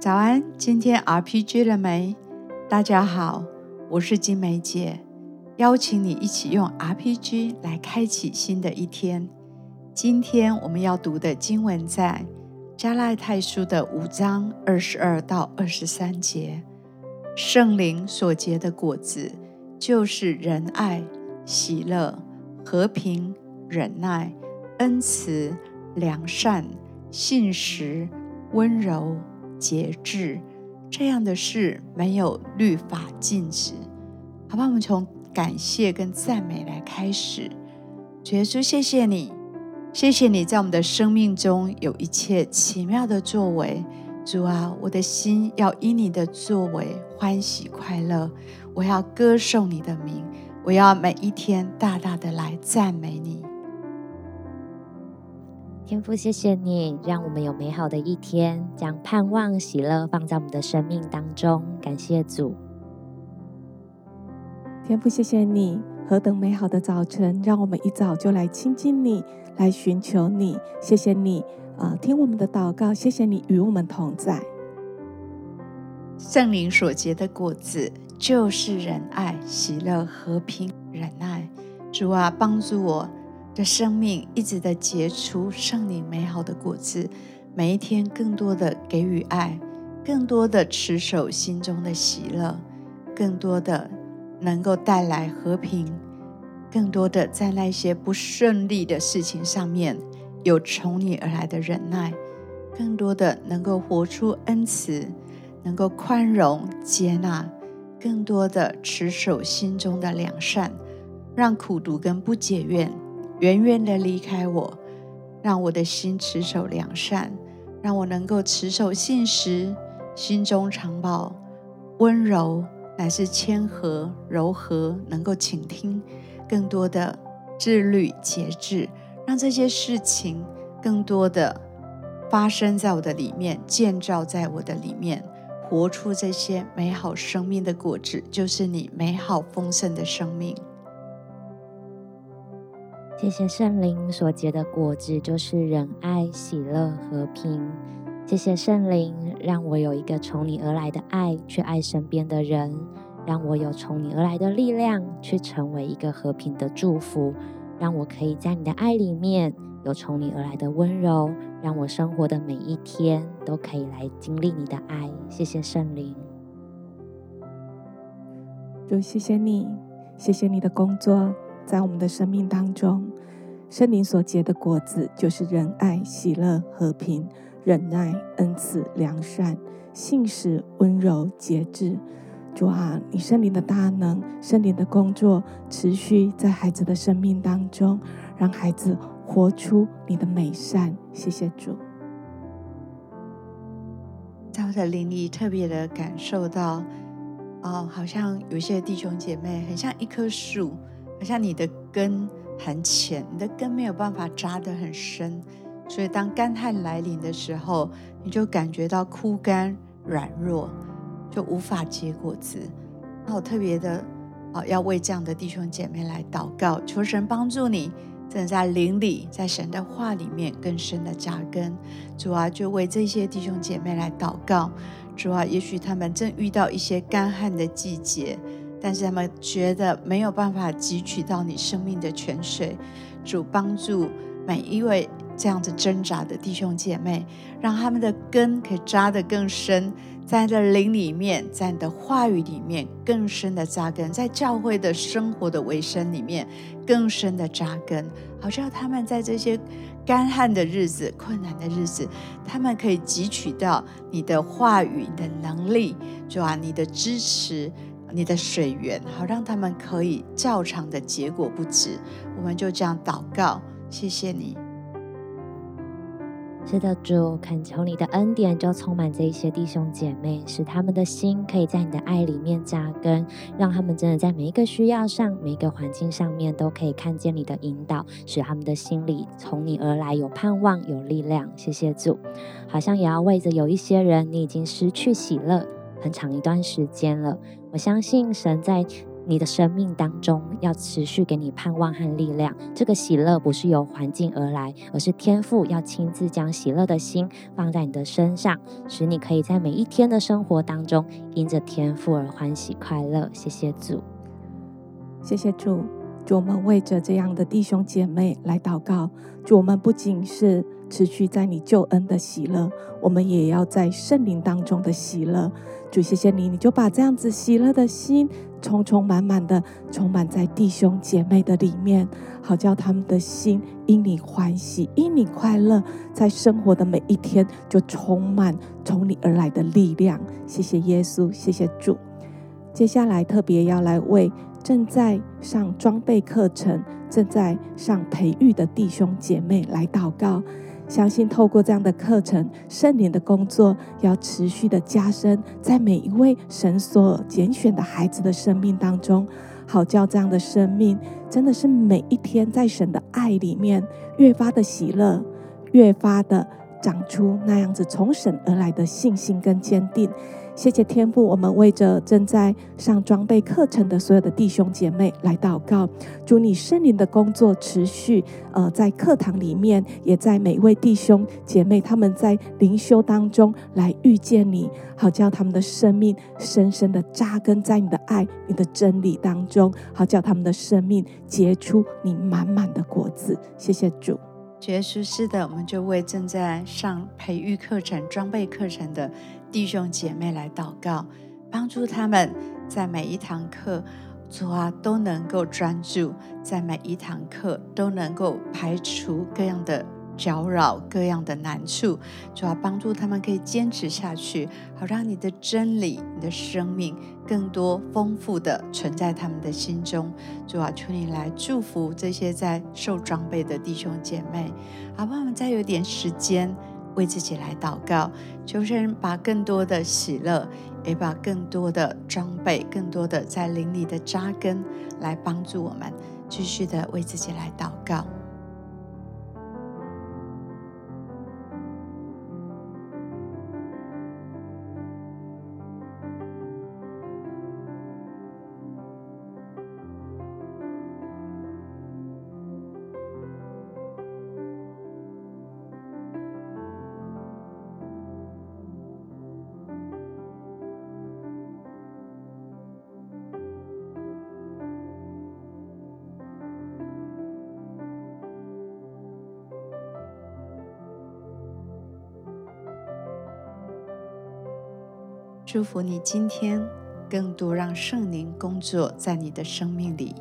早安，今天 RPG 了没？大家好，我是金梅姐，邀请你一起用 RPG 来开启新的一天。今天我们要读的经文在加拉太书的五章二十二到二十三节。圣灵所结的果子，就是仁爱、喜乐、和平、忍耐、恩慈、良善、信实、温柔。节制这样的事没有律法禁止，好吧？我们从感谢跟赞美来开始。主耶稣，谢谢你，谢谢你在我们的生命中有一切奇妙的作为。主啊，我的心要因你的作为欢喜快乐，我要歌颂你的名，我要每一天大大的来赞美你。天父，谢谢你让我们有美好的一天，将盼望、喜乐放在我们的生命当中。感谢主，天父，谢谢你何等美好的早晨，让我们一早就来亲近你，来寻求你。谢谢你啊、呃，听我们的祷告，谢谢你与我们同在。圣灵所结的果子就是仁爱、喜乐、和平、忍耐。主啊，帮助我。的生命一直的结出圣灵美好的果子，每一天更多的给予爱，更多的持守心中的喜乐，更多的能够带来和平，更多的在那些不顺利的事情上面有从你而来的忍耐，更多的能够活出恩慈，能够宽容接纳，更多的持守心中的良善，让苦读跟不解怨。远远的离开我，让我的心持守良善，让我能够持守信实，心中常保温柔，乃是谦和柔和，能够倾听，更多的自律节制，让这些事情更多的发生在我的里面，建造在我的里面，活出这些美好生命的果子，就是你美好丰盛的生命。谢谢圣灵所结的果子，就是仁爱、喜乐、和平。谢谢圣灵，让我有一个从你而来的爱，去爱身边的人；让我有从你而来的力量，去成为一个和平的祝福；让我可以在你的爱里面有从你而来的温柔；让我生活的每一天都可以来经历你的爱。谢谢圣灵，主，谢谢你，谢谢你的工作。在我们的生命当中，圣灵所结的果子就是仁爱、喜乐、和平、忍耐、恩慈、良善、信实、温柔、节制。主啊，你圣灵的大能、圣灵的工作持续在孩子的生命当中，让孩子活出你的美善。谢谢主。在我的灵里特别的感受到，哦，好像有些弟兄姐妹很像一棵树。好像你的根很浅，你的根没有办法扎得很深，所以当干旱来临的时候，你就感觉到枯干软弱，就无法结果子。那我特别的啊，要为这样的弟兄姐妹来祷告，求神帮助你，正在灵里，在神的话里面更深的扎根。主啊，就为这些弟兄姐妹来祷告。主啊，也许他们正遇到一些干旱的季节。但是他们觉得没有办法汲取到你生命的泉水，主帮助每一位这样子挣扎的弟兄姐妹，让他们的根可以扎得更深，在你的灵里面，在你的话语里面更深的扎根，在教会的生活的维生里面更深的扎根，好像他们在这些干旱的日子、困难的日子，他们可以汲取到你的话语、你的能力，主啊，你的支持。你的水源，好让他们可以照常的结果不止。我们就这样祷告，谢谢你。是的，主，恳求你的恩典就充满这一些弟兄姐妹，使他们的心可以在你的爱里面扎根，让他们真的在每一个需要上、每一个环境上面都可以看见你的引导，使他们的心里从你而来有盼望、有力量。谢谢主。好像也要为着有一些人，你已经失去喜乐很长一段时间了。我相信神在你的生命当中要持续给你盼望和力量。这个喜乐不是由环境而来，而是天父要亲自将喜乐的心放在你的身上，使你可以在每一天的生活当中因着天父而欢喜快乐。谢谢主，谢谢主。主，我们为着这样的弟兄姐妹来祷告。主，我们不仅是持续在你救恩的喜乐，我们也要在圣灵当中的喜乐。主，谢谢你，你就把这样子喜乐的心，充充满满的充满在弟兄姐妹的里面，好叫他们的心因你欢喜，因你快乐，在生活的每一天就充满从你而来的力量。谢谢耶稣，谢谢主。接下来特别要来为正在上装备课程、正在上培育的弟兄姐妹来祷告。相信透过这样的课程，圣灵的工作要持续的加深在每一位神所拣选的孩子的生命当中，好叫这样的生命真的是每一天在神的爱里面越发的喜乐，越发的长出那样子从神而来的信心跟坚定。谢谢天父，我们为着正在上装备课程的所有的弟兄姐妹来祷告，祝你圣灵的工作持续，呃，在课堂里面，也在每位弟兄姐妹他们在灵修当中来遇见你，好叫他们的生命深深的扎根在你的爱、你的真理当中，好叫他们的生命结出你满满的果子。谢谢主。耶稣是的，我们就为正在上培育课程、装备课程的弟兄姐妹来祷告，帮助他们在每一堂课，主啊都能够专注，在每一堂课都能够排除各样的。搅扰各样的难处，主要帮助他们可以坚持下去，好让你的真理、你的生命更多丰富的存在他们的心中。主要求你来祝福这些在受装备的弟兄姐妹，好不好？我们再有点时间为自己来祷告，求神把更多的喜乐，也把更多的装备、更多的在灵里的扎根，来帮助我们继续的为自己来祷告。祝福你今天更多让圣灵工作在你的生命里。